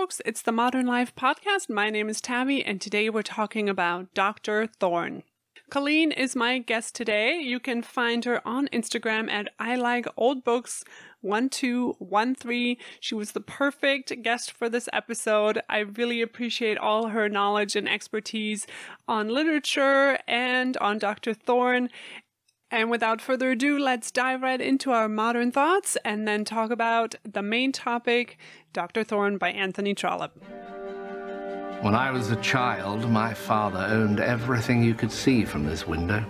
folks. It's the Modern Life Podcast. My name is Tabby, and today we're talking about Dr. Thorne. Colleen is my guest today. You can find her on Instagram at I Like Old Books 1213. She was the perfect guest for this episode. I really appreciate all her knowledge and expertise on literature and on Dr. Thorne. And without further ado, let's dive right into our modern thoughts and then talk about the main topic Dr. Thorne by Anthony Trollope. When I was a child, my father owned everything you could see from this window.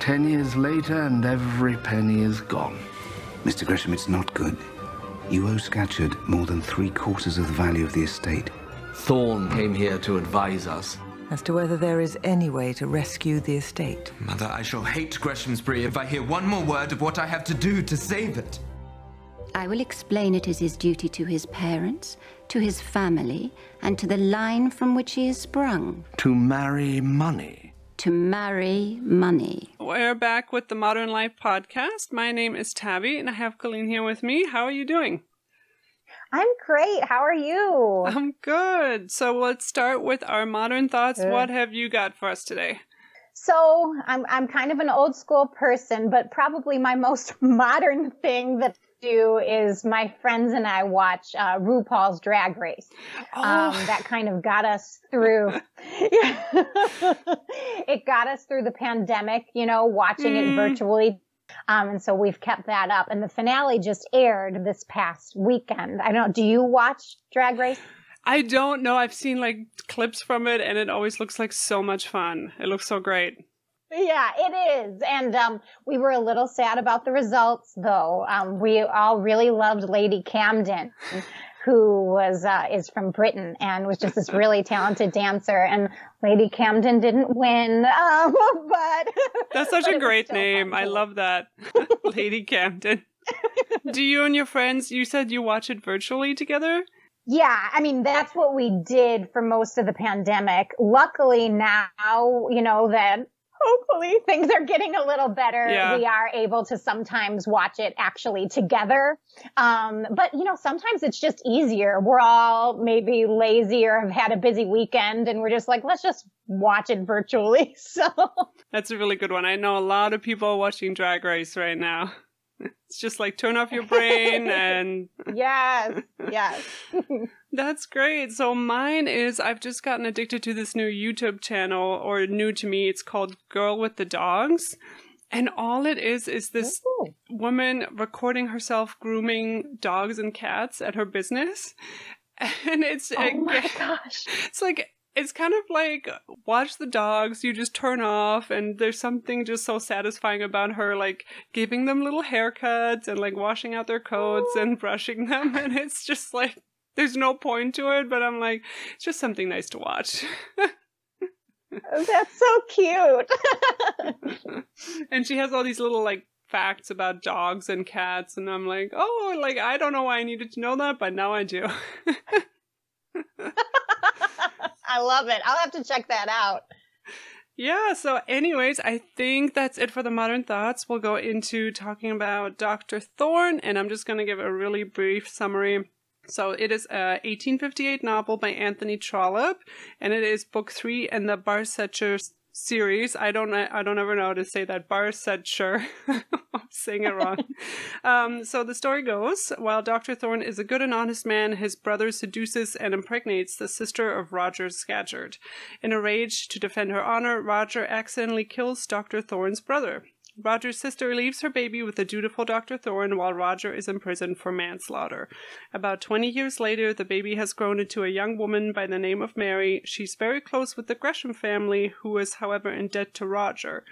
Ten years later, and every penny is gone. Mr. Gresham, it's not good. You owe Scatcherd more than three quarters of the value of the estate. Thorne came here to advise us. As to whether there is any way to rescue the estate. Mother, I shall hate Greshamsbury if I hear one more word of what I have to do to save it. I will explain it as his duty to his parents, to his family, and to the line from which he is sprung. To marry money. To marry money. We're back with the Modern Life Podcast. My name is Tabby, and I have Colleen here with me. How are you doing? I'm great. How are you? I'm good. So let's start with our modern thoughts. Good. What have you got for us today? So I'm I'm kind of an old school person, but probably my most modern thing that do is my friends and I watch uh, RuPaul's Drag Race. Oh. Um, that kind of got us through. it got us through the pandemic, you know, watching mm. it virtually. Um, and so we've kept that up. And the finale just aired this past weekend. I don't know. Do you watch Drag Race? I don't know. I've seen like clips from it, and it always looks like so much fun. It looks so great. Yeah, it is. And um, we were a little sad about the results, though. Um, we all really loved Lady Camden, who was uh, is from Britain and was just this really talented dancer. And Lady Camden didn't win, um, but that's such a great name. I love that, Lady Camden. Do you and your friends? You said you watch it virtually together. Yeah, I mean, that's what we did for most of the pandemic. Luckily now, you know, that hopefully things are getting a little better. Yeah. We are able to sometimes watch it actually together. Um, but you know, sometimes it's just easier. We're all maybe lazy or have had a busy weekend and we're just like, let's just watch it virtually. So that's a really good one. I know a lot of people are watching Drag Race right now. It's just like turn off your brain and yes, yes. That's great. So mine is I've just gotten addicted to this new YouTube channel or new to me. It's called Girl with the Dogs. And all it is is this Ooh. woman recording herself grooming dogs and cats at her business. And it's oh my gosh. It's like it's kind of like watch the dogs you just turn off and there's something just so satisfying about her like giving them little haircuts and like washing out their coats and brushing them and it's just like there's no point to it but i'm like it's just something nice to watch. Oh, that's so cute. And she has all these little like facts about dogs and cats and i'm like oh like i don't know why i needed to know that but now i do I love it. I'll have to check that out. Yeah, so anyways, I think that's it for the modern thoughts. We'll go into talking about Dr. Thorne, and I'm just going to give a really brief summary. So it is a 1858 novel by Anthony Trollope, and it is book three in the Barsetshire series. I don't I don't ever know how to say that. Barsetshire. I'm saying it wrong. um, so the story goes: While Doctor Thorne is a good and honest man, his brother seduces and impregnates the sister of Roger Scatcherd. In a rage to defend her honor, Roger accidentally kills Doctor Thorne's brother. Roger's sister leaves her baby with the dutiful Dr. Thorne while Roger is in prison for manslaughter. About 20 years later, the baby has grown into a young woman by the name of Mary. She's very close with the Gresham family, who is, however, in debt to Roger.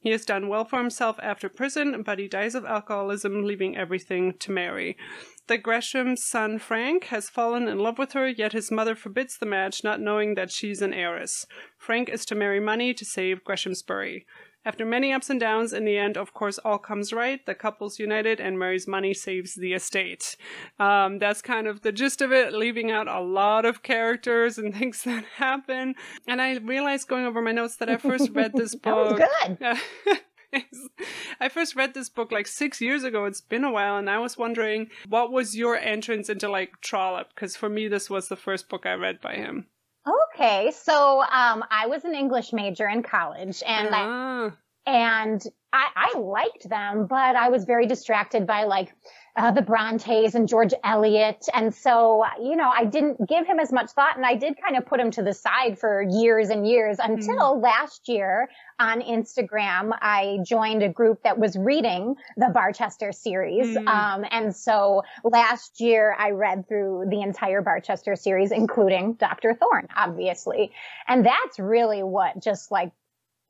He has done well for himself after prison, but he dies of alcoholism, leaving everything to Mary. The Gresham's son Frank has fallen in love with her, yet his mother forbids the match, not knowing that she's an heiress. Frank is to marry money to save Greshamsbury. After many ups and downs, in the end, of course, all comes right. The couple's united, and Mary's money saves the estate. Um, that's kind of the gist of it, leaving out a lot of characters and things that happen. And I realized going over my notes that I first read this book. that good. I first read this book like six years ago. It's been a while, and I was wondering what was your entrance into like Trollope? Because for me, this was the first book I read by him. Okay, so um, I was an English major in college, and I, ah. and I, I liked them, but I was very distracted by like uh, the Brontes and George Eliot. And so, you know, I didn't give him as much thought and I did kind of put him to the side for years and years until mm. last year on Instagram, I joined a group that was reading the Barchester series. Mm. Um, and so last year I read through the entire Barchester series, including Dr. Thorne, obviously. And that's really what just like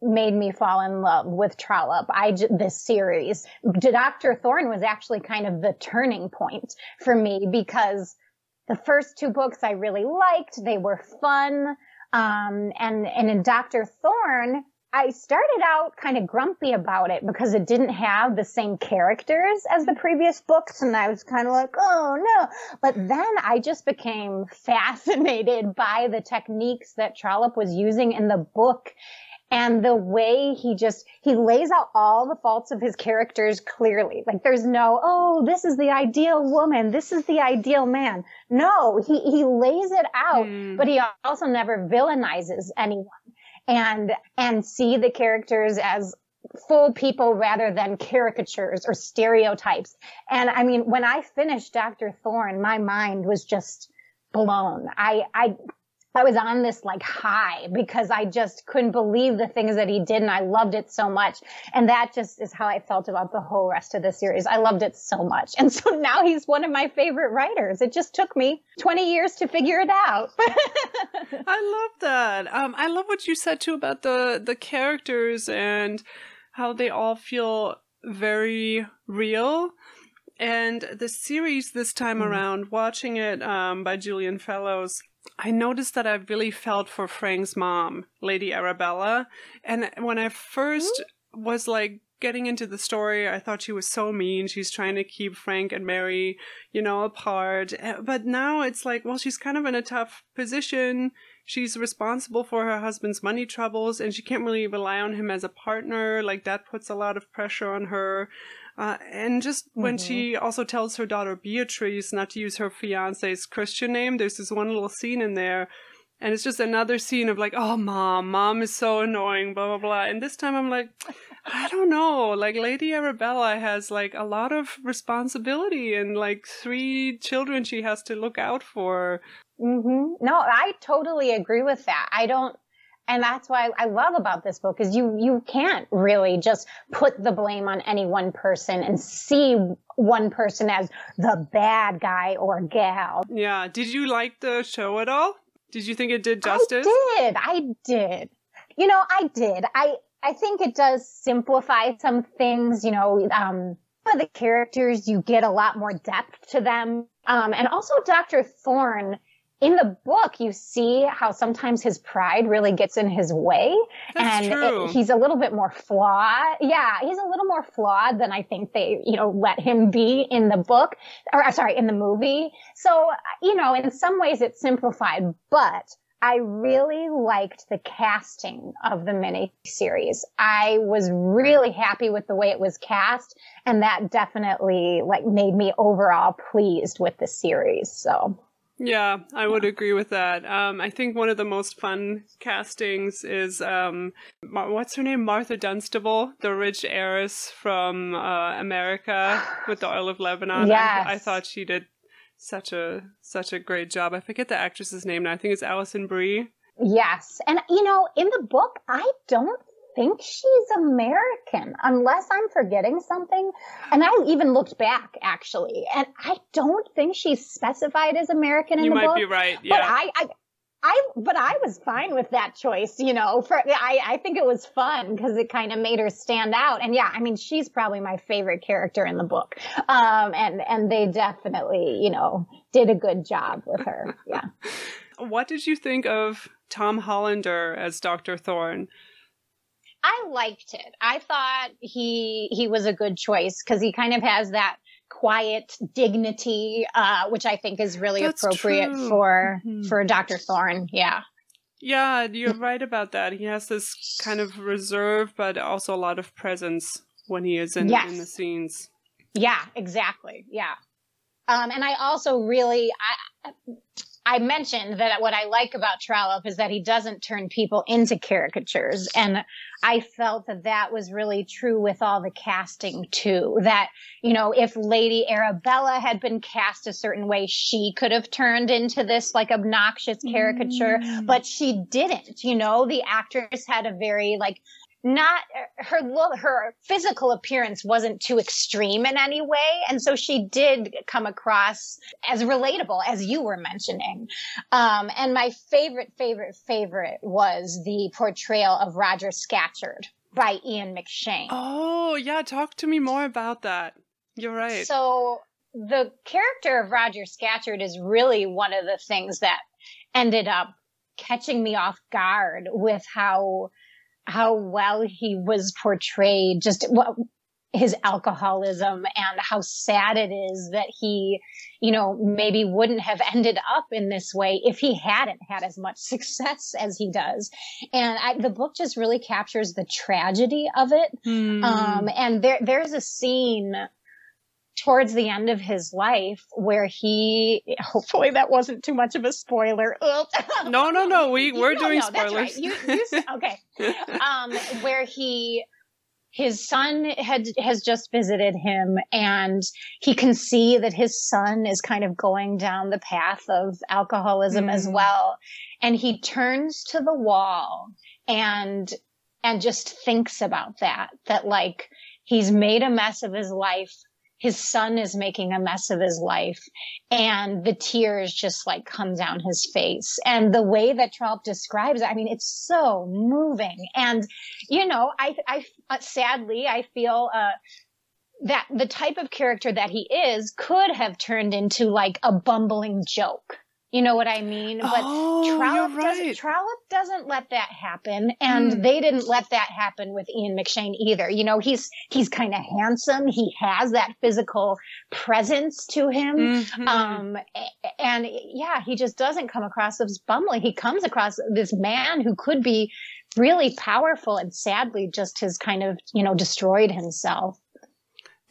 made me fall in love with Trollope. I this series, Doctor Thorne was actually kind of the turning point for me because the first two books I really liked. They were fun, um, and and in Doctor Thorne. I started out kind of grumpy about it because it didn't have the same characters as the previous books. And I was kind of like, oh no. But then I just became fascinated by the techniques that Trollope was using in the book and the way he just he lays out all the faults of his characters clearly. Like there's no oh this is the ideal woman. This is the ideal man. No he he lays it out mm. but he also never villainizes anyone. And and see the characters as full people rather than caricatures or stereotypes. And i mean when i finished dr thorne my mind was just blown. I i I was on this like high because I just couldn't believe the things that he did and I loved it so much. And that just is how I felt about the whole rest of the series. I loved it so much. And so now he's one of my favorite writers. It just took me 20 years to figure it out. I love that. Um, I love what you said too about the, the characters and how they all feel very real. And the series this time mm. around, watching it um, by Julian Fellowes, I noticed that I really felt for Frank's mom, Lady Arabella. And when I first was like getting into the story, I thought she was so mean. She's trying to keep Frank and Mary, you know, apart. Eh, but now it's like, well, she's kind of in a tough position. She's responsible for her husband's money troubles and she can't really rely on him as a partner. Like that puts a lot of pressure on her. Uh, and just mm-hmm. when she also tells her daughter Beatrice not to use her fiance's Christian name, there's this one little scene in there. And it's just another scene of like, oh, mom, mom is so annoying, blah, blah, blah. And this time I'm like, I don't know. Like, Lady Arabella has like a lot of responsibility and like three children she has to look out for. Mm-hmm. No, I totally agree with that. I don't, and that's why I love about this book is you you can't really just put the blame on any one person and see one person as the bad guy or gal. Yeah. Did you like the show at all? Did you think it did justice? I did. I did. You know, I did. I I think it does simplify some things. You know, um, for the characters you get a lot more depth to them, um, and also Doctor Thorne in the book, you see how sometimes his pride really gets in his way. That's and. It, he's a little bit more flawed. Yeah, he's a little more flawed than I think they, you know, let him be in the book or uh, sorry, in the movie. So, you know, in some ways it's simplified, but I really liked the casting of the mini series. I was really happy with the way it was cast and that definitely like made me overall pleased with the series. So yeah, I would agree with that. Um, I think one of the most fun castings is um, what's her name, Martha Dunstable, the rich heiress from uh, America with the oil of Lebanon. Yes. I, I, thought she did such a such a great job. I forget the actress's name now. I think it's Alison Brie. Yes, and you know, in the book, I don't think she's American, unless I'm forgetting something. And I even looked back actually, and I don't think she's specified as American in you the book. You might be right. Yeah. But I, I I, but I was fine with that choice, you know, for, I, I think it was fun because it kind of made her stand out. And yeah, I mean, she's probably my favorite character in the book. Um, and, and they definitely, you know, did a good job with her. Yeah. what did you think of Tom Hollander as Dr. Thorne? I liked it. I thought he he was a good choice because he kind of has that quiet dignity, uh, which I think is really That's appropriate true. for mm-hmm. for Dr. Thorne. Yeah. Yeah, you're right about that. He has this kind of reserve, but also a lot of presence when he is in, yes. in the scenes. Yeah, exactly. Yeah. Um, and I also really, I, I mentioned that what I like about Trollope is that he doesn't turn people into caricatures. And I felt that that was really true with all the casting too. That, you know, if Lady Arabella had been cast a certain way, she could have turned into this like obnoxious caricature, mm. but she didn't. You know, the actress had a very like not her her physical appearance wasn't too extreme in any way. And so she did come across as relatable as you were mentioning. Um, and my favorite, favorite, favorite was the portrayal of Roger Scatcherd by Ian McShane. Oh, yeah. Talk to me more about that. You're right. So the character of Roger Scatcherd is really one of the things that ended up catching me off guard with how how well he was portrayed, just what his alcoholism and how sad it is that he, you know, maybe wouldn't have ended up in this way if he hadn't had as much success as he does. And I, the book just really captures the tragedy of it. Mm. Um, and there, there's a scene towards the end of his life where he hopefully that wasn't too much of a spoiler. No no no we we're no, doing no, spoilers right. you, you, okay. Um where he his son had has just visited him and he can see that his son is kind of going down the path of alcoholism mm. as well. And he turns to the wall and and just thinks about that that like he's made a mess of his life his son is making a mess of his life and the tears just like come down his face and the way that Trollope describes it, I mean, it's so moving. And, you know, I, I, uh, sadly, I feel, uh, that the type of character that he is could have turned into like a bumbling joke you know what I mean? But oh, Trollope, right. doesn't, Trollope doesn't let that happen. And mm. they didn't let that happen with Ian McShane either. You know, he's, he's kind of handsome. He has that physical presence to him. Mm-hmm. Um, and yeah, he just doesn't come across as bumbling. He comes across this man who could be really powerful and sadly just has kind of, you know, destroyed himself.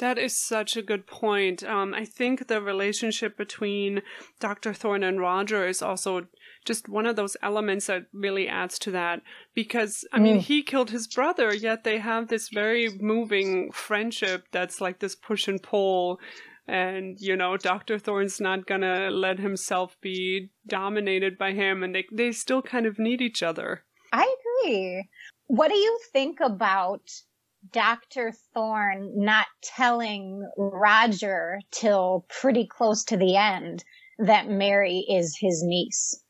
That is such a good point. Um, I think the relationship between Dr. Thorne and Roger is also just one of those elements that really adds to that. Because, I mean, mm. he killed his brother, yet they have this very moving friendship that's like this push and pull. And, you know, Dr. Thorne's not gonna let himself be dominated by him, and they, they still kind of need each other. I agree. What do you think about Dr. Thorne not telling Roger till pretty close to the end that Mary is his niece.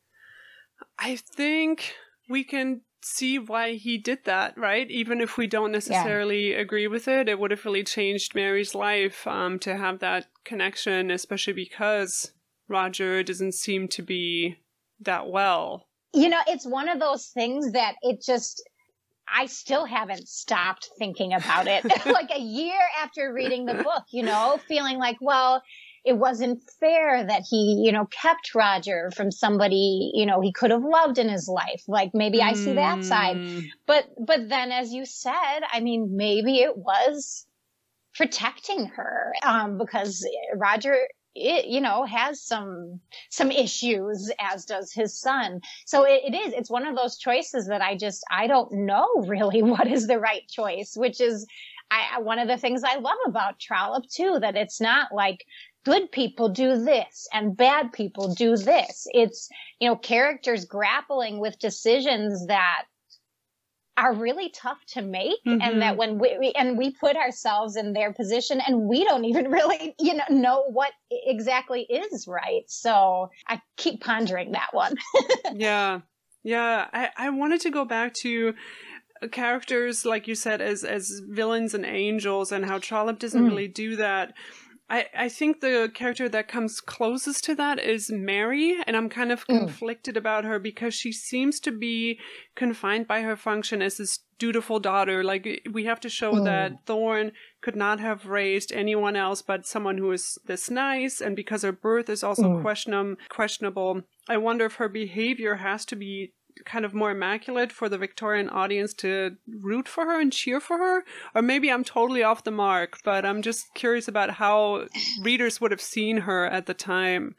I think we can see why he did that, right? Even if we don't necessarily yeah. agree with it, it would have really changed Mary's life um, to have that connection, especially because Roger doesn't seem to be that well. You know, it's one of those things that it just I still haven't stopped thinking about it. like a year after reading the book, you know, feeling like, well, it wasn't fair that he, you know, kept Roger from somebody, you know, he could have loved in his life. Like maybe I see that side. Hmm. But but then as you said, I mean, maybe it was protecting her um, because Roger it, you know, has some, some issues, as does his son. So it, it is, it's one of those choices that I just, I don't know really what is the right choice, which is, I, one of the things I love about Trollope too, that it's not like, good people do this and bad people do this. It's, you know, characters grappling with decisions that are really tough to make mm-hmm. and that mm-hmm. when we, we, and we put ourselves in their position and we don't even really you know know what exactly is right so i keep pondering that one yeah yeah i i wanted to go back to characters like you said as as villains and angels and how Trollope doesn't mm. really do that I, I think the character that comes closest to that is Mary, and I'm kind of mm. conflicted about her because she seems to be confined by her function as this dutiful daughter. Like, we have to show mm. that Thorne could not have raised anyone else but someone who is this nice, and because her birth is also mm. question- questionable, I wonder if her behavior has to be kind of more immaculate for the Victorian audience to root for her and cheer for her? Or maybe I'm totally off the mark, but I'm just curious about how readers would have seen her at the time.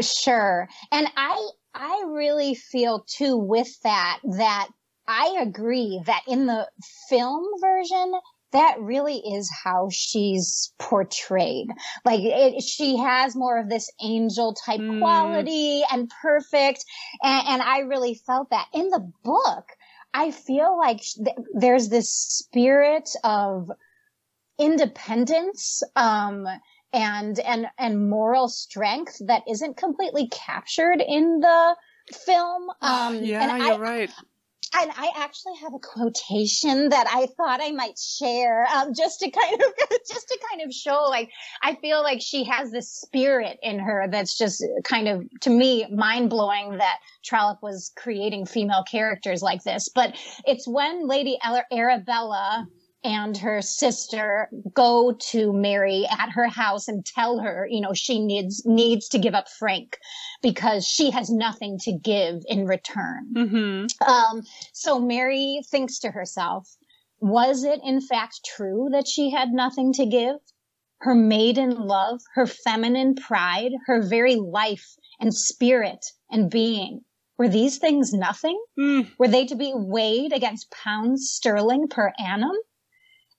Sure. And I I really feel too with that that I agree that in the film version that really is how she's portrayed. Like it, she has more of this angel type mm. quality and perfect. And, and, I really felt that in the book. I feel like th- there's this spirit of independence, um, and, and, and moral strength that isn't completely captured in the film. Um, yeah, you're I, right. And I actually have a quotation that I thought I might share, um, just to kind of, just to kind of show, like, I feel like she has this spirit in her that's just kind of, to me, mind blowing that Trollope was creating female characters like this. But it's when Lady Arabella, and her sister go to Mary at her house and tell her, you know, she needs needs to give up Frank because she has nothing to give in return. Mm-hmm. Um, so Mary thinks to herself, was it in fact true that she had nothing to give? Her maiden love, her feminine pride, her very life and spirit and being. Were these things nothing? Mm. Were they to be weighed against pounds sterling per annum?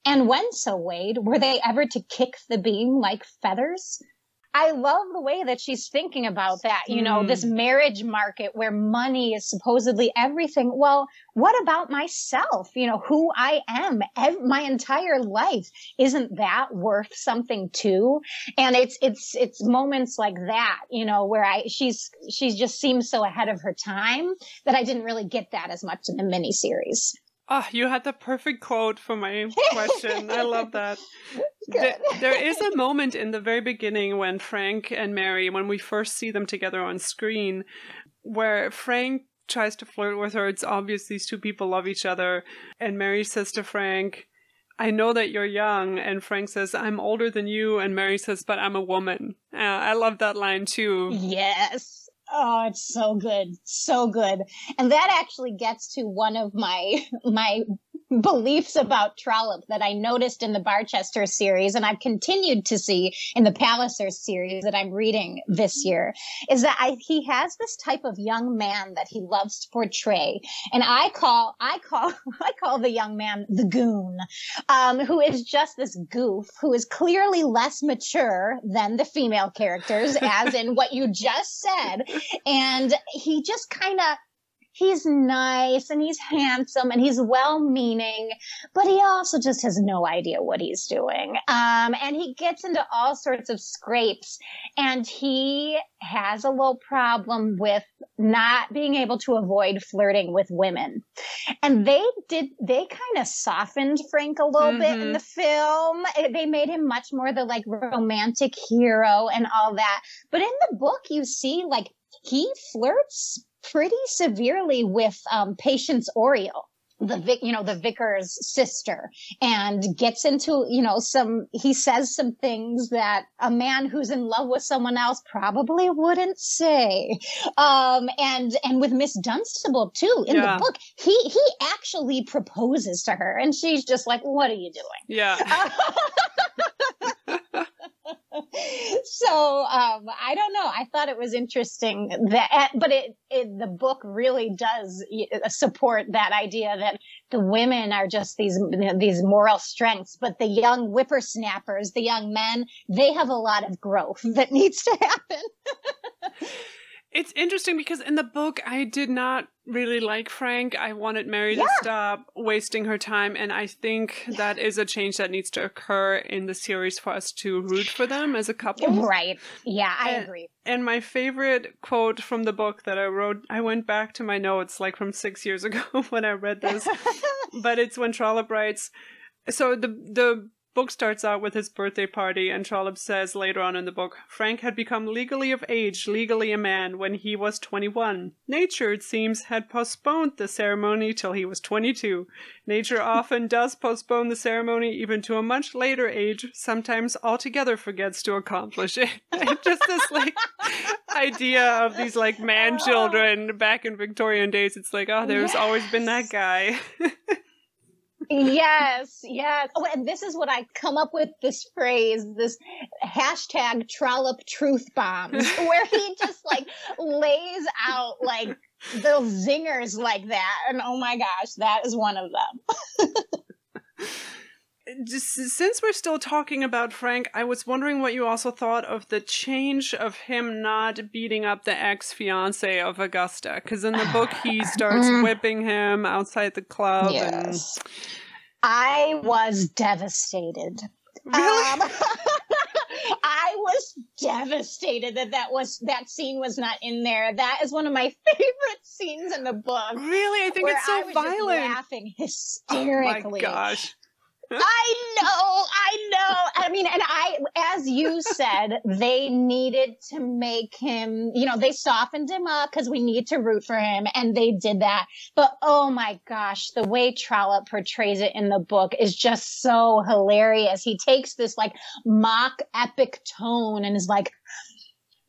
And when so weighed, were they ever to kick the beam like feathers? I love the way that she's thinking about that, you know, mm. this hmm. marriage market where money is supposedly everything. Well, what about myself? You know, who I am, my entire life. Isn't that worth something too? And it's, it's, it's moments like that, you know, where I, she's, she just seems so ahead of her time that I didn't really get that as much in the miniseries. Ah, oh, you had the perfect quote for my question. I love that. There, there is a moment in the very beginning when Frank and Mary, when we first see them together on screen, where Frank tries to flirt with her. It's obvious these two people love each other. And Mary says to Frank, I know that you're young. And Frank says, I'm older than you. And Mary says, but I'm a woman. Uh, I love that line too. Yes. Oh, it's so good. So good. And that actually gets to one of my my beliefs about Trollope that I noticed in the Barchester series and I've continued to see in the Palliser series that I'm reading this year is that I, he has this type of young man that he loves to portray. And I call, I call, I call the young man the goon, um, who is just this goof who is clearly less mature than the female characters, as in what you just said. And he just kind of he's nice and he's handsome and he's well meaning, but he also just has no idea what he's doing. Um, and he gets into all sorts of scrapes and he has a little problem with not being able to avoid flirting with women. And they did, they kind of softened Frank a little mm-hmm. bit in mm-hmm. the film. They made him much more the like romantic hero and all that. But in the book, you see like he flirts pretty severely with um, Patience Oriel the vic, you know, the vicar's sister and gets into, you know, some, he says some things that a man who's in love with someone else probably wouldn't say. Um, and, and with Miss Dunstable too, in yeah. the book, he, he actually proposes to her and she's just like, what are you doing? Yeah. so um, I don't know. I thought it was interesting that, but it, it the book really does support that idea that the women are just these these moral strengths, but the young whippersnappers, the young men, they have a lot of growth that needs to happen. It's interesting because in the book, I did not really like Frank. I wanted Mary yeah. to stop wasting her time. And I think that is a change that needs to occur in the series for us to root for them as a couple. Right. Yeah, I and, agree. And my favorite quote from the book that I wrote, I went back to my notes like from six years ago when I read this, but it's when Trollope writes, so the, the book starts out with his birthday party, and Trollope says later on in the book Frank had become legally of age, legally a man, when he was 21. Nature, it seems, had postponed the ceremony till he was 22. Nature often does postpone the ceremony even to a much later age, sometimes altogether forgets to accomplish it. Just this, like, idea of these, like, man oh. children back in Victorian days. It's like, oh, there's yes. always been that guy. yes, yes. Oh, and this is what I come up with this phrase, this hashtag Trollope truth bombs, where he just like lays out like those zingers like that. And oh my gosh, that is one of them. Just since we're still talking about Frank, I was wondering what you also thought of the change of him not beating up the ex fiance of Augusta. Because in the book, he starts mm. whipping him outside the club. Yes. And... I was devastated. Really? Um, I was devastated that that was that scene was not in there. That is one of my favorite scenes in the book. Really, I think it's so violent. laughing hysterically. Oh my gosh! I know, I know. I mean, and I, as you said, they needed to make him, you know, they softened him up because we need to root for him, and they did that. But oh my gosh, the way Trollope portrays it in the book is just so hilarious. He takes this like mock epic tone and is like,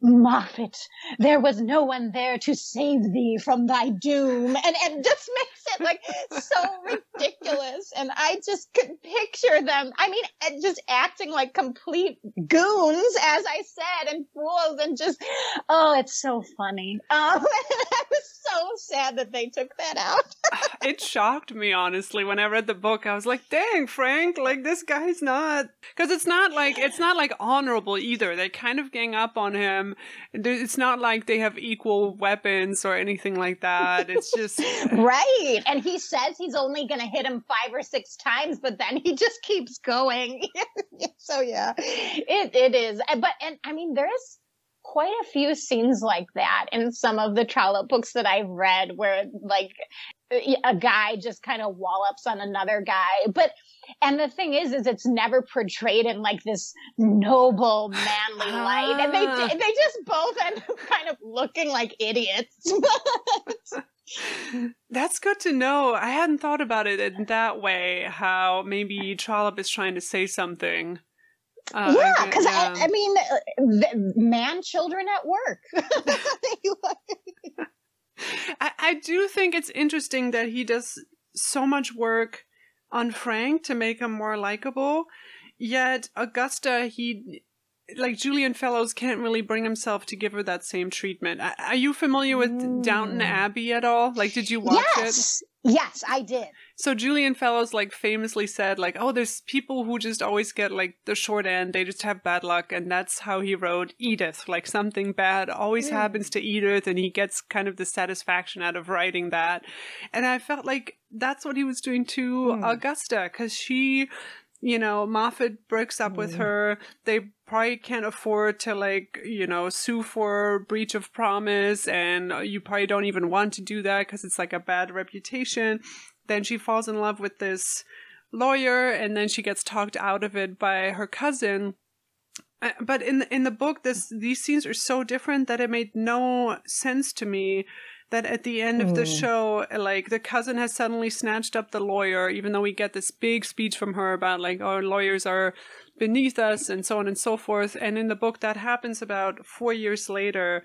Moffat, there was no one there to save thee from thy doom. And, and just makes it like so ridiculous. And I just could picture them, I mean, just acting like complete goons, as I said, and fools, and just, oh, it's so funny. Um, I was so sad that they took that out. it shocked me, honestly, when I read the book. I was like, dang, Frank, like this guy's not, because it's not like, it's not like honorable either. They kind of gang up on him it's not like they have equal weapons or anything like that. It's just eh. right. And he says he's only going to hit him five or six times, but then he just keeps going. so yeah, it it is. But and I mean, there's quite a few scenes like that in some of the Trollope books that I've read where like a guy just kind of wallops on another guy. But and the thing is, is it's never portrayed in like this noble, manly light, and they ah. they just both end up kind of looking like idiots. That's good to know. I hadn't thought about it in that way. How maybe Trollope is trying to say something. Uh, yeah, because I, I, mean, uh, man, children at work. I, I do think it's interesting that he does so much work on Frank to make him more likable. Yet Augusta, he like Julian Fellowes can't really bring himself to give her that same treatment. Are you familiar with mm. Downton Abbey at all? Like, did you watch yes. it? Yes, I did. So Julian Fellowes like famously said like, "Oh, there's people who just always get like the short end. They just have bad luck." And that's how he wrote Edith. Like something bad always mm. happens to Edith and he gets kind of the satisfaction out of writing that. And I felt like that's what he was doing to mm. Augusta cuz she you know, Moffat breaks up mm. with her. They probably can't afford to like, you know, sue for breach of promise and you probably don't even want to do that because it's like a bad reputation. Then she falls in love with this lawyer and then she gets talked out of it by her cousin. Uh, but in the, in the book this these scenes are so different that it made no sense to me that at the end of the hmm. show, like the cousin has suddenly snatched up the lawyer, even though we get this big speech from her about like, our lawyers are beneath us and so on and so forth. And in the book, that happens about four years later.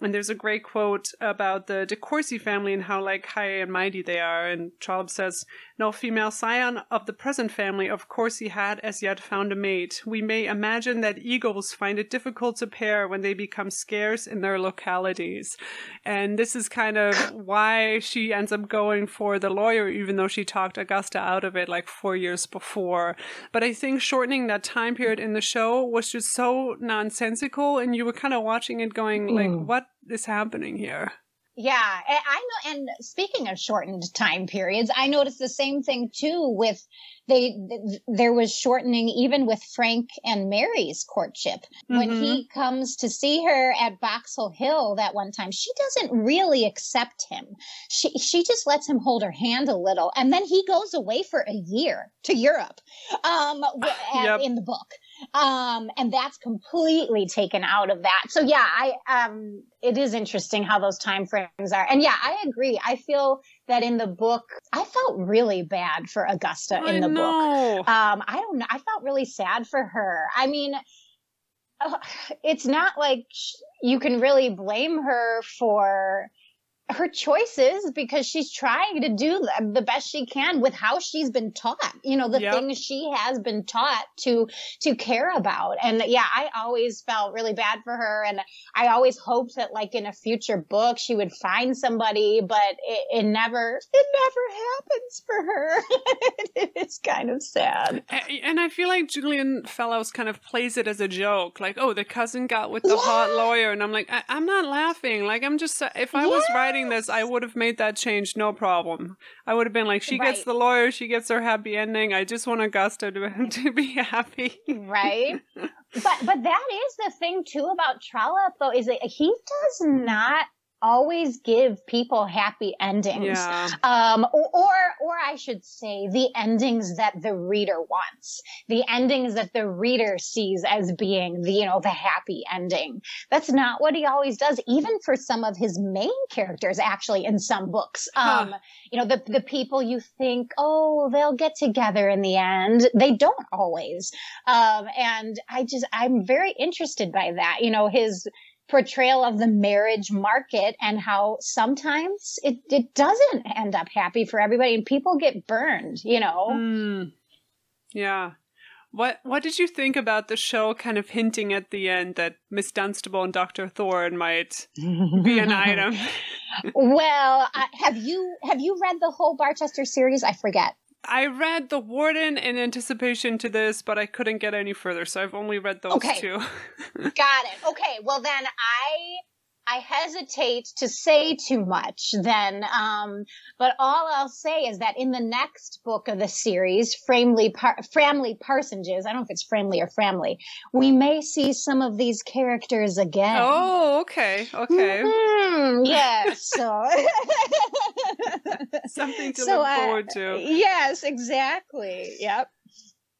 And there's a great quote about the De Courcy family and how like high and mighty they are. And Trollope says, no female scion of the present family of Courcy had as yet found a mate. We may imagine that eagles find it difficult to pair when they become scarce in their localities. And this is kind of why she ends up going for the lawyer, even though she talked Augusta out of it like four years before. But I think shortening that time period in the show was just so nonsensical, and you were kind of watching it going, like, mm. what is happening here? Yeah, I know. And speaking of shortened time periods, I noticed the same thing too with they there was shortening even with Frank and Mary's courtship. Mm-hmm. When he comes to see her at Boxall Hill that one time, she doesn't really accept him. She she just lets him hold her hand a little, and then he goes away for a year to Europe. Um, yep. in the book um and that's completely taken out of that. So yeah i um it is interesting how those time frames are. And yeah i agree. I feel that in the book i felt really bad for augusta in I the know. book um i don't know. I felt really sad for her. I mean uh, it's not like you can really blame her for her choices because she's trying to do the best she can with how she's been taught you know the yep. things she has been taught to to care about. And yeah i always felt really bad for her. And i always hoped that like in a future book she would find somebody but it, it never it never happens for her. It's kind of sad. And i feel like julian fellowes kind of plays it as a joke. Like oh the cousin got with the yeah. hot lawyer. And i'm like I- am not laughing. Like i'm just if i yeah. was writing writing this, I would have made that change no problem. I would have been like, she right. gets the lawyer, she gets her happy ending. I just want Augusta to, to be happy. right. But but that is the thing too about Trollope though, is that he does not always give people happy endings. Yeah. Um, or, or, or I should say the endings that the reader wants, the endings that the reader sees as being the, you know, the happy ending. That's not what he always does, even for some of his main characters, actually, in some books. Huh. Um, you know, the, the people you think, oh, they'll get together in the end. They don't always. Um, and I just, I'm very interested by that. You know, his, portrayal of the marriage market and how sometimes it, it doesn't end up happy for everybody and people get burned, you know? Mm. Yeah. What what did you think about the show kind of hinting at the end that Miss Dunstable and Dr. Thorne might be an item? well, uh, have you have you read the whole Barchester series? I forget. I read The Warden in anticipation to this, but I couldn't get any further, so I've only read those okay. two. Got it. Okay, well then I I hesitate to say too much then. Um, but all I'll say is that in the next book of the series, Framley, Par- Framley Parsonages, I don't know if it's Framley or Framley, we may see some of these characters again. Oh, okay. Okay. Mm-hmm. Yes. So something to so, look forward to. yes, exactly. Yep.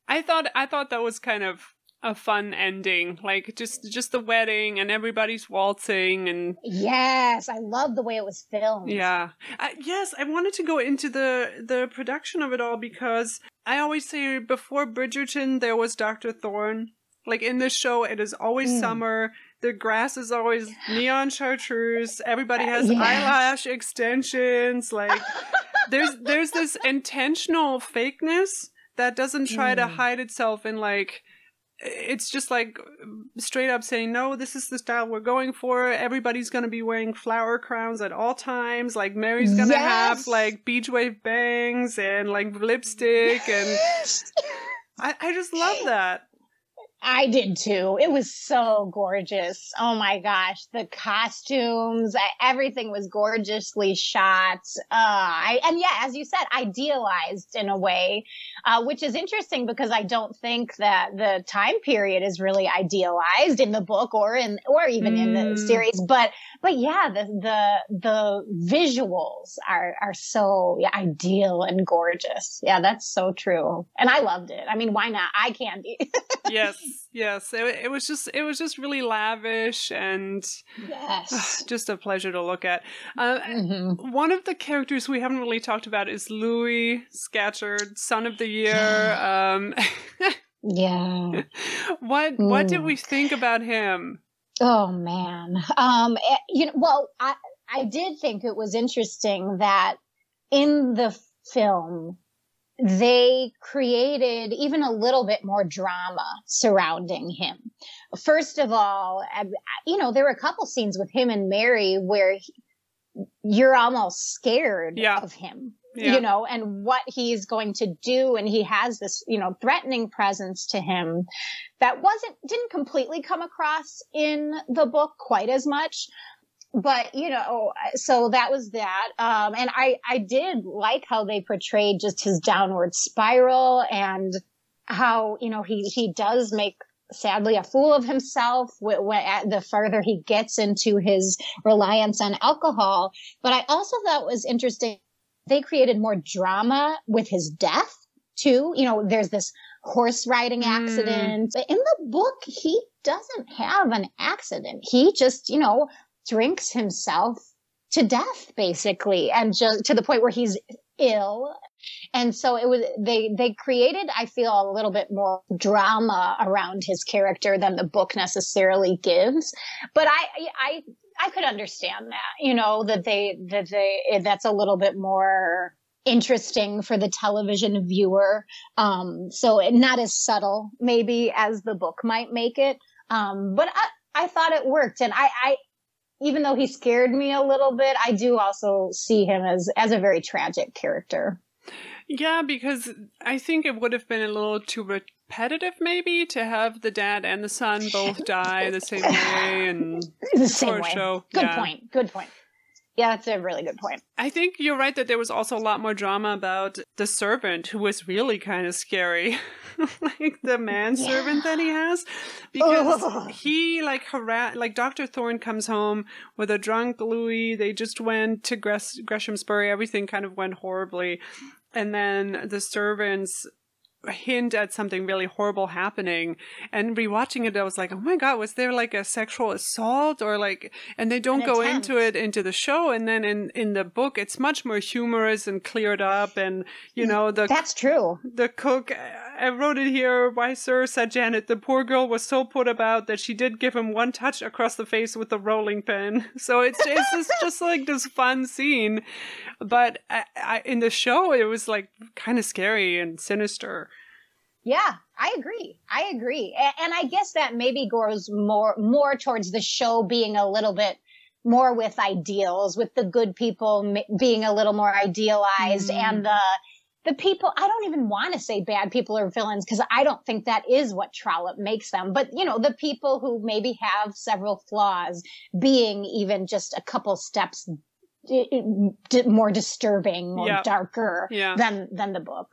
I thought I thought that was kind of a fun ending like just just the wedding and everybody's waltzing and yes i love the way it was filmed. Yeah. I, yes i wanted to go into the the production of it all because i always say before bridgerton there was dr thorne. Like in this show it is always mm. summer. The grass is always neon chartreuse. Everybody has yes. eyelash extensions. Like there's there's this intentional fakeness that doesn't try mm. to hide itself in like it's just like straight up saying no this is the style we're going for everybody's going to be wearing flower crowns at all times like mary's going to yes. have like beach wave bangs and like lipstick yes. and I, I just love that I did too. It was so gorgeous. Oh my gosh. The costumes, everything was gorgeously shot. Uh, I, and yeah, as you said, idealized in a way, uh, which is interesting because I don't think that the time period is really idealized in the book or in, or even mm. in the mm. series. But, but yeah, the, the, the visuals are, are so yeah, ideal and gorgeous. Yeah, that's so true. And I loved it. I mean, why not? I can be. yes yes it, it was just it was just really lavish and yes just a pleasure to look at uh, mm-hmm. one of the characters we haven't really talked about is louis scatcherd son of the year yeah. um yeah what mm. what did we mm. think about him oh man um eh, you know well i i did think it was interesting that in the film they created even a little bit more drama surrounding him. First of all, you know, there were a couple scenes with him and Mary where he, you're almost scared yeah. of him. Yeah. You know, and what he's going to do. And he has this, you know, threatening presence to him that wasn't, didn't completely come across in the book quite as much but you know, so that was that. Um, and I, I did like how they portrayed just his downward spiral and how, you know, he, he does make sadly a fool of himself the further he gets into his reliance on alcohol. But I also thought was interesting. They created more drama with his death too. You know, there's this horse riding hmm. accident. Mm. In the book, he doesn't have an accident. He just, you know, drinks himself to death basically and just to the point where he's ill and so it was they they created i feel a little bit more drama around his character than the book necessarily gives but i i i could understand that you know that they that they that's a little bit more interesting for the television viewer. Um so not as subtle maybe as the book might make it. Um but i I thought it worked, and I, I even though he scared me a little bit, I do also see him as as a very tragic character. Yeah, because I think it would have been a little too repetitive, maybe, to have the dad and the son both die the same way and the same way. Show. Good yeah. point. Good point. Yeah, that's a really good point. I think you're right that there was also a lot more drama about the servant who was really kind of scary. like the manservant yeah. that he has. Because Ugh. he like harass like Dr. Thorne comes home with a drunk Louis. They just went to Greshamsbury. Everything kind of went horribly. And then the servants hint at something really horrible happening. And rewatching it i was like oh my god was there like a sexual assault or like and they don't An go attempt. into it into the show. And then in in the book it's much more humorous and cleared up and you mm, know the that's true. the cook i wrote it here why sir said janet the poor girl was so put about that she did give him one touch across the face with the rolling pin so it's it's just, just like this fun scene but I, I, in the show it was like kind of scary and sinister yeah, I agree. I agree. And I guess that maybe goes more more towards the show being a little bit more with ideals, with the good people being a little more idealized mm. and the the people I don't even want to say bad people are villains because I don't think that is what Trollope makes them. But you know, the people who maybe have several flaws being even just a couple steps eh, eh, more disturbing, more yep. darker yeah. than than the book.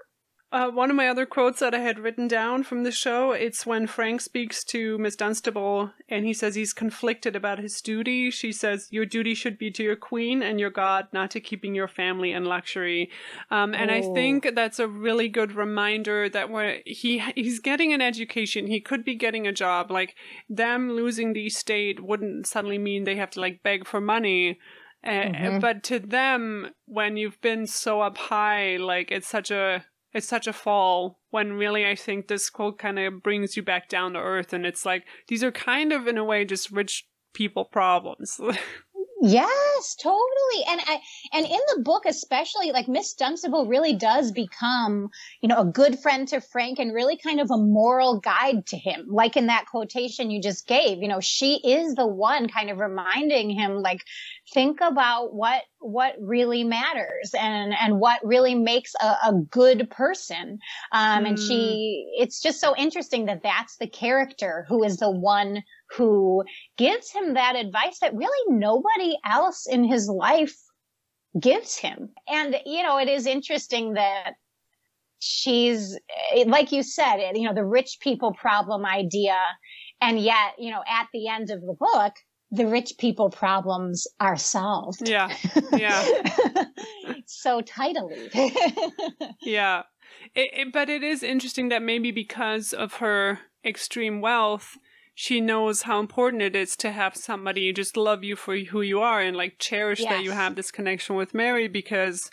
Uh, one of my other quotes that I had written down from the show, it's when Frank speaks to Miss Dunstable and he says he's conflicted about his duty. She says, Your duty should be to your queen and your God, not to keeping your family in luxury. Um, and oh. I think that's a really good reminder that where he he's getting an education, he could be getting a job. Like them losing the estate wouldn't suddenly mean they have to like beg for money. Uh, mm-hmm. But to them, when you've been so up high, like it's such a it's such a fall when really I think this quote kind of brings you back down to earth and it's like these are kind of in a way just rich people problems. Yes, totally. And I, and in the book, especially like Miss Dunstable really does become, you know, a good friend to Frank and really kind of a moral guide to him. Like in that quotation you just gave, you know, she is the one kind of reminding him, like, think about what, what really matters and, and what really makes a, a good person. Um, mm. and she, hmm. it's just so interesting that that's the character who is the one who gives him that advice that really nobody else in his life gives him. And, you know, it is interesting that she's, eh, like you said, eh, you know, the rich people problem idea. And yet, you know, at the end of the book, the rich people problems are solved. Yeah. Yeah. so tidily. yeah. It, it, but it is interesting that maybe because of her extreme wealth, she knows how important it is to have somebody just love you for who you are and like cherish yes. that you have this connection with Mary because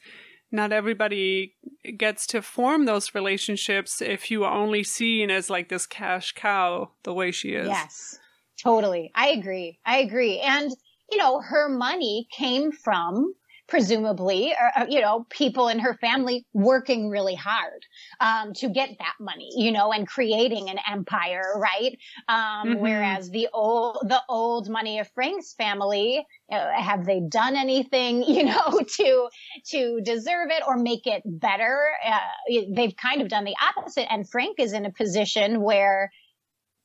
not everybody gets to form those relationships if you are only seen as like this cash cow the way she is. Yes. Totally. I agree. I agree. And you know, her money came from presumably, or, uh, you know, people in her family working really hard um, to get that money, you know, and creating an empire, right? Um, mm-hmm. Whereas the old, the old money of Frank's family, uh, have they done anything, you know, to to deserve it or make it better? Uh, they've kind of done the opposite, and Frank is in a position where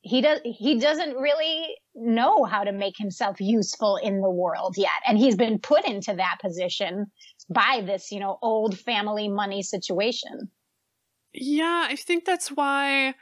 he does he doesn't really know how to make himself useful in the world yet. And he's been put into that position by this you know old family money situation. Yeah i think that's why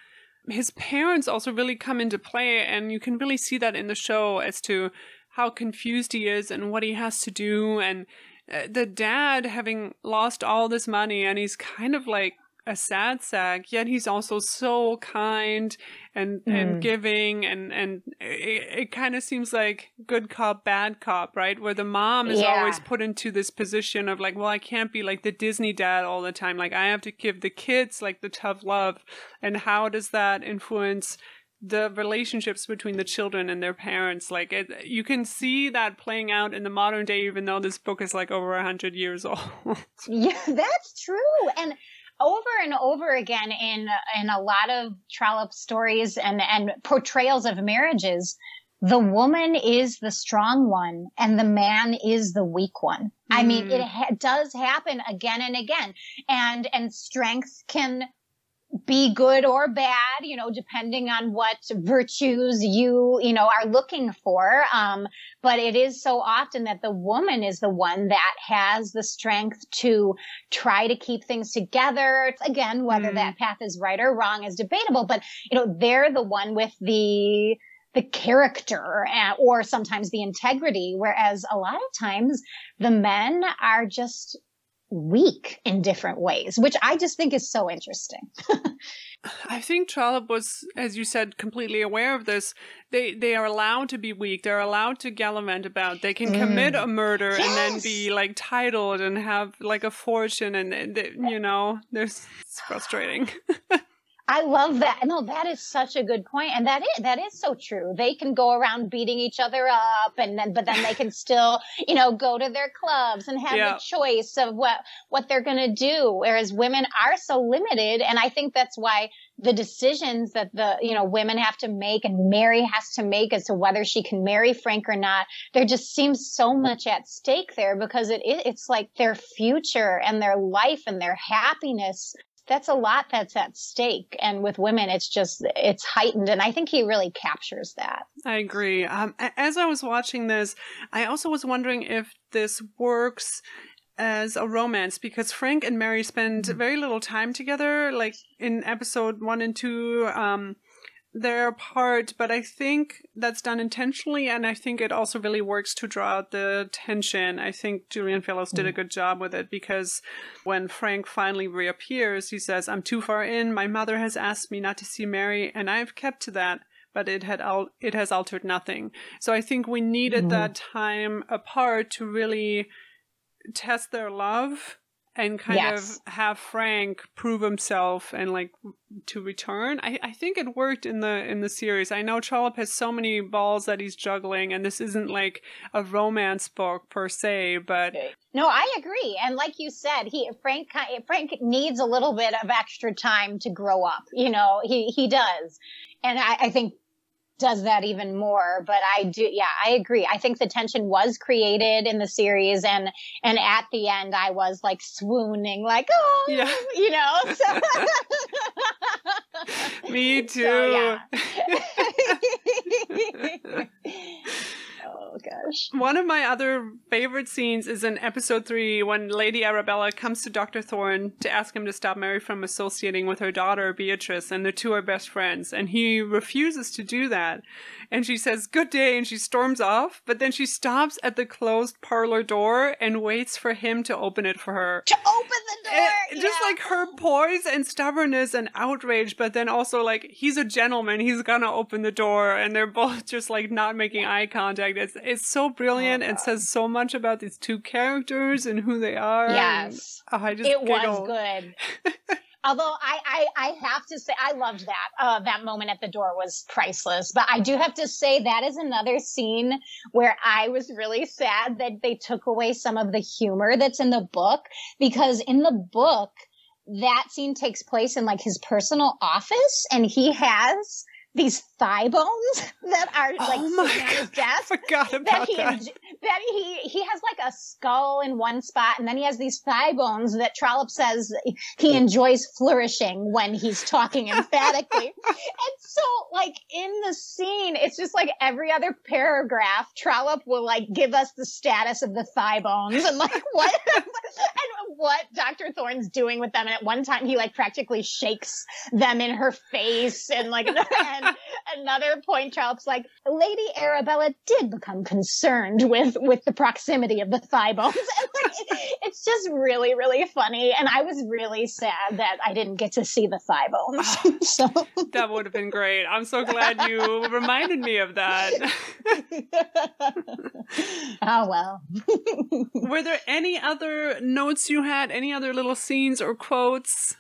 his parents also really come into play and you can really see that in the show as to how confused he is and what he has to do. And uh, the dad having lost all this money and he's kind of like a sad sack, yet he's also so kind and mm. and giving and and it, it kind of seems like good cop bad cop, right? Where the mom is yeah. always put into this position of like, well, I can't be like the Disney dad all the time. Like I have to give the kids like the tough love. And how does that influence the relationships between the children and their parents like it, you can see that playing out in the modern day even though this book is like over a hundred years old yeah that's true and over and over again in in a lot of Trollope stories and and portrayals of marriages, the woman is the strong one and the man is the weak one. Mm. I mean, it mm. ha- does happen again and again, and and strength can be good or bad, you know, depending on what virtues you, you know, are looking for. Um, but it is so often that the woman is the one that has the strength to try to keep things together. Again, whether mm. that path is right or wrong is debatable, but, you know, they're the one with the, the character or sometimes the integrity, whereas a lot of times the men are just weak in different ways, which I just think is so interesting. I think Trollope was, as you said, completely aware of this. They they are allowed to be weak. They're allowed to gallivant about. They can mm. commit a murder yes. and then be like titled and have like a fortune, and, and they, you know, there's it's frustrating. I love that. No, that is such a good point, and that is that is so true. They can go around beating each other up, and then but then they can still, you know, go to their clubs and have yeah. a choice of what what they're going to do. Whereas women are so limited, and I think that's why the decisions that the you know women have to make and Mary has to make as to whether she can marry Frank or not. There just seems so much at stake there because it it's like their future and their life and their happiness that's a lot that's at stake. And with women, it's just, it's heightened. And I think he really captures that. I agree. Um, as I was watching this, I also was wondering if this works as a romance because Frank and Mary spend mm-hmm. very little time together. Like in episode one and two, um, they're apart, but I think that's done intentionally, and I think it also really works to draw out the tension. I think Julian Fellowes did a mm. good job with it because when Frank finally reappears, he says, "I'm too far in. My mother has asked me not to see Mary, and I've kept to that." But it had al- it has altered nothing. So I think we needed mm-hmm. that time apart to really test their love and kind yes. of have Frank prove himself and like to return. I, I think it worked in the in the series. I know Trollope has so many balls that he's juggling, and this isn't like a romance book per se, but no, I agree. And like you said, he Frank Frank needs a little bit of extra time to grow up. You know, he he does, and I, I think does that even more but i do yeah i agree i think the tension was created in the series and and at the end i was like swooning like oh yeah. you know so. me too so, yeah. Oh gosh. One of my other favorite scenes is in episode three when Lady Arabella comes to Dr. Thorne to ask him to stop Mary from associating with her daughter Beatrice, and the two are best friends. And he refuses to do that and she says, Good day, and she storms off, but then she stops at the closed parlor door and waits for him to open it for her. To open the eh, door! And just like her poise and stubbornness and outrage, but then also like, he's a gentleman, he's gonna open the door, and they're both just like not making eye contact. It's, it's so brilliant oh, and says so much about these two characters and who they are. Yes. And, oh, I just it giggle. was good. Although I, I, I have to say, I loved that. Uh, that moment at the door was priceless. But I do have to say that is another scene where I was really sad that they took away some of the humor that's in the book because in the book, that scene takes place in like his personal office and he has these thigh bones that are oh like oh my sitting on his desk. Forgot about that. He, that. that he he has like a skull in one spot, and then he has these thigh bones that Trollope says he enjoys flourishing when he's talking emphatically. and so, like in the scene, it's just like every other paragraph, Trollope will like give us the status of the thigh bones and like what and what Dr. Thorne's doing with them. And at one time, he like practically shakes them in her face, and like and another point, Trollope's like, Lady Arabella did become concerned with with the proximity of the thigh bones. And like, it's just really, really funny. And I was really sad that I didn't get to see the thigh bones. so that would have been great. I'm so glad you reminded me of that. oh well. Were there any other notes you had? Any other little scenes or quotes?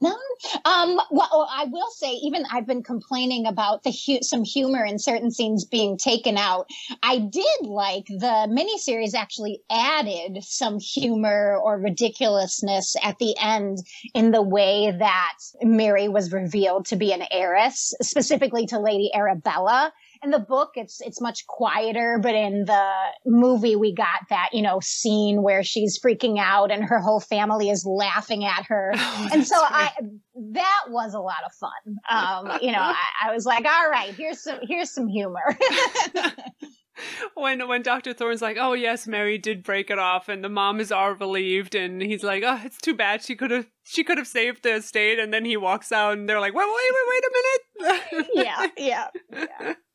No. Um, well, I will say, even I've been complaining about the hu- some humor in certain scenes being taken out. I did like the miniseries actually added some humor or ridiculousness at the end in the way that Mary was revealed to be an heiress, specifically to Lady Arabella in the book it's it's much quieter but in the movie we got that you know scene where she's freaking out and her whole family is laughing at her oh, and so i that was a lot of fun um you know I, I was like all right here's some here's some humor when when Dr. Thorne's like, "Oh yes, Mary did break it off," and the mom is all relieved, and he's like, "Oh, it's too bad. She could have she could have saved the estate." And then he walks out, and they're like, "Wait, wait, wait, wait a minute." yeah, yeah, yeah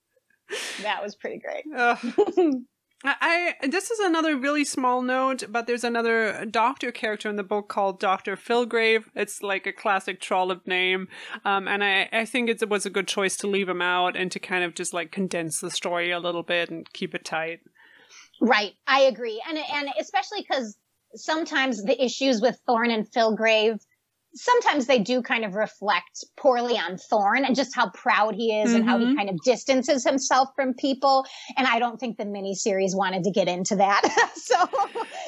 that was pretty great. I this is another really small note, but there's another doctor character in the book called Doctor Filgrave. It's like a classic Trollope name, um, and I I think it was a good choice to leave him out and to kind of just like condense the story a little bit and keep it tight. Right, I agree, and and especially because sometimes the issues with Thorne and Filgrave sometimes they do kind of reflect poorly on Thorne and just how proud he is mm-hmm. and how he mm-hmm. kind of distances himself from people. And I don't think the miniseries wanted to get into that. so,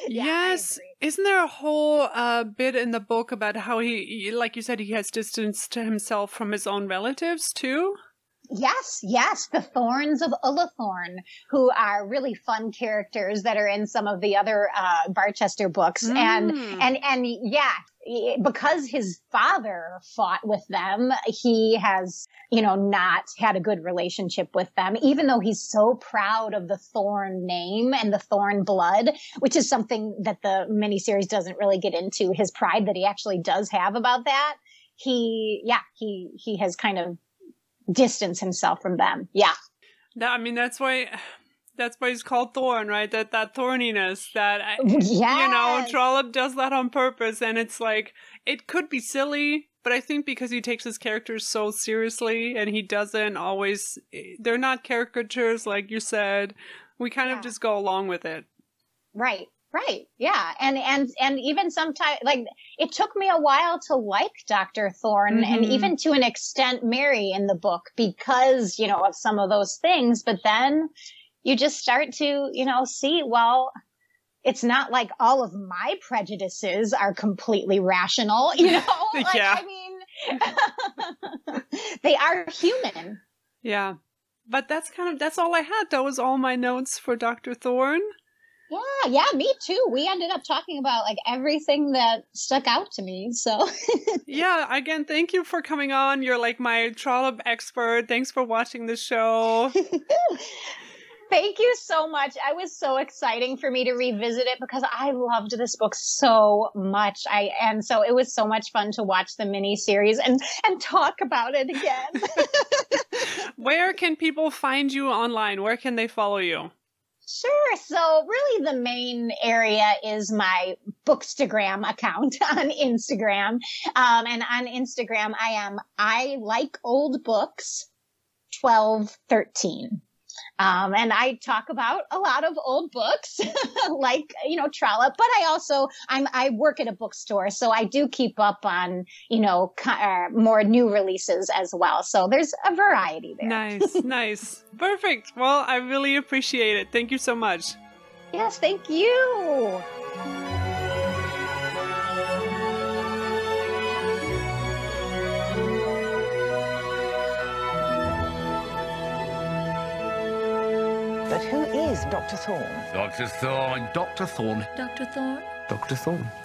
yeah, yes. Isn't there a whole uh, bit in the book about how he, like you said, he has distanced himself from his own relatives too? Yes, yes, the Thornes of Ullathorne, who are really fun characters that are in some of the other uh, Barchester books, mm. and and and yeah, because his father fought with them, he has, you know, not had a good relationship with them, even though he's so proud of the Thorne name and the Thorne blood, which is something that the miniseries doesn't really get into. His pride that he actually does have about that. He, yeah, he, he has kind of distanced himself from them. Yeah. I mean, that's why that's why he's called Thorne, right? That that thorniness that yes. you know Trollope does that on purpose, and it's like it could be silly, but I think because he takes his characters so seriously, and he doesn't always, they're not caricatures like you said. We kind yeah. of just go along with it. Right. Right. Yeah. And and and even sometimes like it took me a while to like Dr. Thorne mm-hmm. and even to an extent Mary in the book because, you know, of some of those things, but then you just start to, you know, see, well, it's not like all of my prejudices are completely rational, you know? Like, yeah. I mean, they are human. Yeah. But that's kind of, that's all I had. That was all my notes for Dr. Thorne. Yeah, yeah, me too. We ended up talking about like everything that stuck out to me. So, yeah, again, thank you for coming on. You're like my Trollope expert. Thanks for watching the show. Thank you so much. I was so exciting for me to revisit it because I loved this book so much. I and so it was so much fun to watch the mini series and and talk about it again. Where can people find you online? Where can they follow you? Sure. So really the main area is my Bookstagram account on Instagram. Um, and on Instagram, I am, I like old books 1213. Um, and I talk about a lot of old books, like you know Trollope. But I also I'm I work at a bookstore, so I do keep up on you know uh, more new releases as well. So there's a variety there. Nice, nice, perfect. Well, I really appreciate it. Thank you so much. Yes, thank you. Is Dr. Thorne? Dr. Thorne. Dr. Thorne. Dr. Thorne? Dr. Thorne.